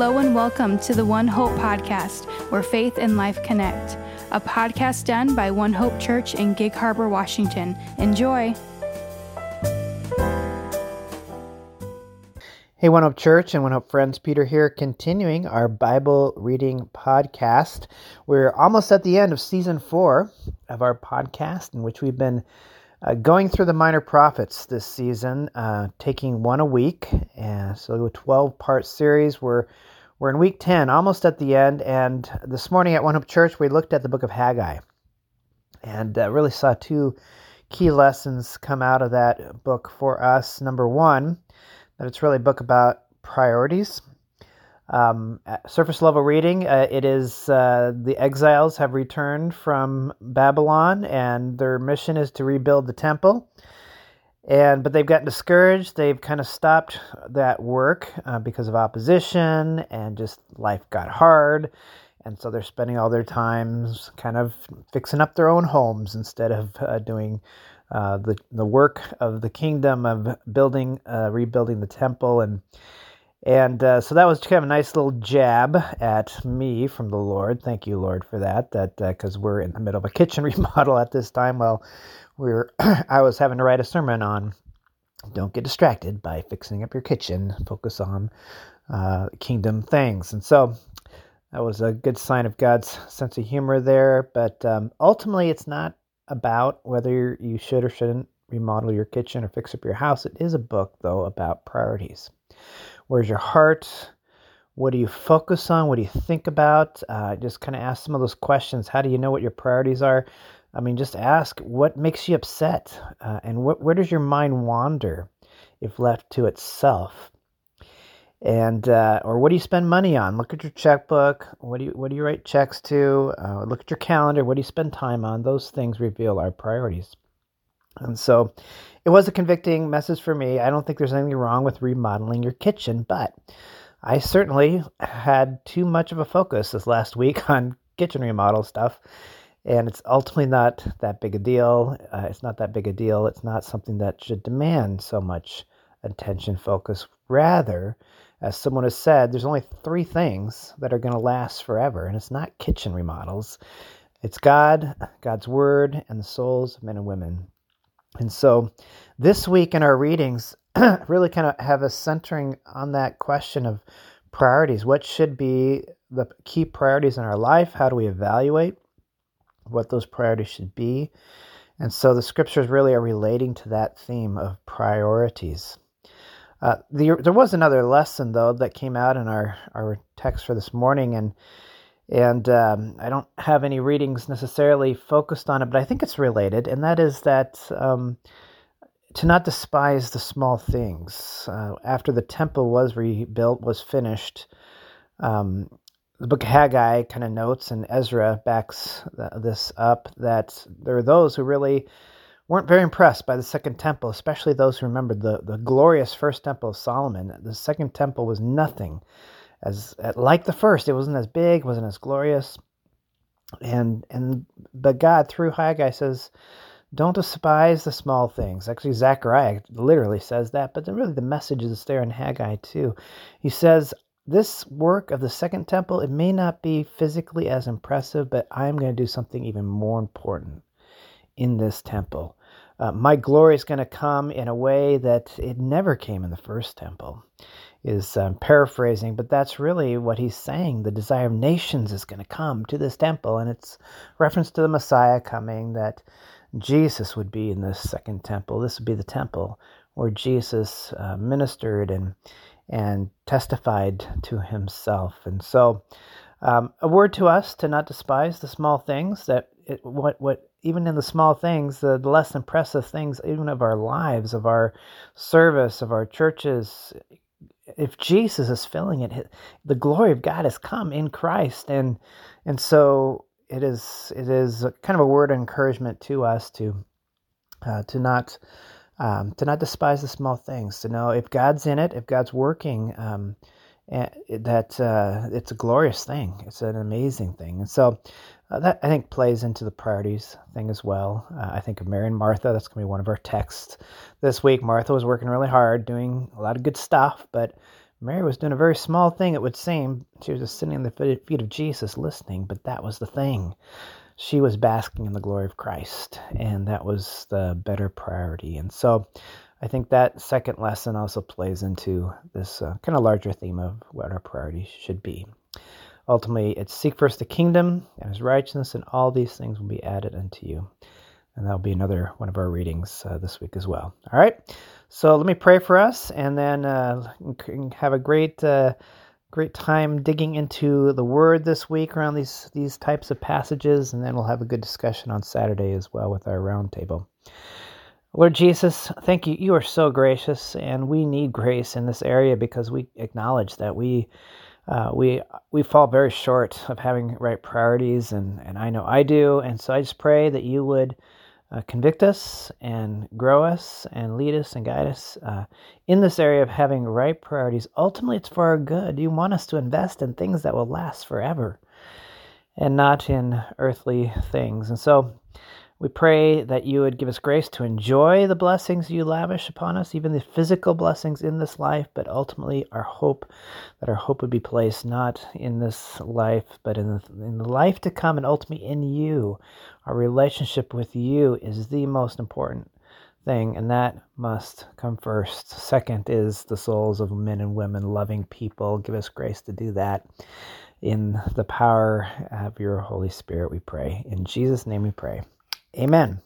Hello and welcome to the One Hope podcast, where faith and life connect. A podcast done by One Hope Church in Gig Harbor, Washington. Enjoy. Hey, One Hope Church and One Hope friends, Peter here, continuing our Bible reading podcast. We're almost at the end of season four of our podcast, in which we've been uh, going through the minor prophets this season, uh, taking one a week. And so, a 12 part series. We're, we're in week 10, almost at the end. And this morning at One Hope Church, we looked at the book of Haggai and uh, really saw two key lessons come out of that book for us. Number one, that it's really a book about priorities um, surface level reading, uh, it is uh, the exiles have returned from Babylon, and their mission is to rebuild the temple. And but they've gotten discouraged. They've kind of stopped that work uh, because of opposition, and just life got hard. And so they're spending all their times kind of fixing up their own homes instead of uh, doing uh, the the work of the kingdom of building, uh, rebuilding the temple and and uh, so that was kind of a nice little jab at me from the Lord. Thank you, Lord, for that. That because uh, we're in the middle of a kitchen remodel at this time. Well, we are I was having to write a sermon on don't get distracted by fixing up your kitchen. Focus on uh, kingdom things. And so that was a good sign of God's sense of humor there. But um, ultimately, it's not about whether you should or shouldn't remodel your kitchen or fix up your house. It is a book, though, about priorities. Where's your heart? What do you focus on? What do you think about? Uh, just kind of ask some of those questions. How do you know what your priorities are? I mean, just ask what makes you upset uh, and what, where does your mind wander if left to itself? And uh, or what do you spend money on? Look at your checkbook. What do you what do you write checks to? Uh, look at your calendar. What do you spend time on? Those things reveal our priorities. And so, it was a convicting message for me. I don't think there's anything wrong with remodeling your kitchen, but I certainly had too much of a focus this last week on kitchen remodel stuff. And it's ultimately not that big a deal. Uh, it's not that big a deal. It's not something that should demand so much attention focus. Rather, as someone has said, there's only three things that are going to last forever, and it's not kitchen remodels. It's God, God's Word, and the souls of men and women. And so this week in our readings, really kind of have us centering on that question of priorities. What should be the key priorities in our life? How do we evaluate what those priorities should be? And so the scriptures really are relating to that theme of priorities. Uh, the, there was another lesson, though, that came out in our, our text for this morning, and and um, I don't have any readings necessarily focused on it, but I think it's related, and that is that um, to not despise the small things. Uh, after the temple was rebuilt, was finished, um, the book of Haggai kind of notes, and Ezra backs this up, that there are those who really weren't very impressed by the second temple, especially those who remembered the, the glorious first temple of Solomon. The second temple was nothing as like the first. It wasn't as big, wasn't as glorious, and and but God through Haggai says, "Don't despise the small things." Actually, Zechariah literally says that, but really the message is there in Haggai too. He says, "This work of the second temple, it may not be physically as impressive, but I'm going to do something even more important in this temple." Uh, my glory is going to come in a way that it never came in the first temple is um, paraphrasing, but that's really what he's saying. The desire of nations is going to come to this temple, and it's reference to the Messiah coming that Jesus would be in this second temple. This would be the temple where Jesus uh, ministered and and testified to himself. And so, um, a word to us to not despise the small things. That it, what what even in the small things, the, the less impressive things, even of our lives, of our service, of our churches, if Jesus is filling it, the glory of God has come in Christ, and and so it is it is kind of a word of encouragement to us to uh, to not um, to not despise the small things. To know if God's in it, if God's working, um, that uh, it's a glorious thing. It's an amazing thing, and so uh, that I think plays into the priorities thing as well. Uh, I think of Mary and Martha. That's going to be one of our texts this week. Martha was working really hard, doing a lot of good stuff, but Mary was doing a very small thing, it would seem. She was just sitting at the feet of Jesus listening, but that was the thing. She was basking in the glory of Christ, and that was the better priority. And so I think that second lesson also plays into this uh, kind of larger theme of what our priorities should be. Ultimately, it's seek first the kingdom and his righteousness, and all these things will be added unto you. And that'll be another one of our readings uh, this week as well. All right. So let me pray for us, and then uh, have a great, uh, great time digging into the Word this week around these these types of passages, and then we'll have a good discussion on Saturday as well with our roundtable. Lord Jesus, thank you. You are so gracious, and we need grace in this area because we acknowledge that we uh, we we fall very short of having right priorities, and and I know I do, and so I just pray that you would uh, convict us and grow us and lead us and guide us uh, in this area of having right priorities. Ultimately, it's for our good. You want us to invest in things that will last forever and not in earthly things. And so we pray that you would give us grace to enjoy the blessings you lavish upon us, even the physical blessings in this life, but ultimately our hope, that our hope would be placed not in this life, but in the, in the life to come, and ultimately in you. Our relationship with you is the most important thing, and that must come first. Second is the souls of men and women, loving people. Give us grace to do that. In the power of your Holy Spirit, we pray. In Jesus' name we pray. Amen.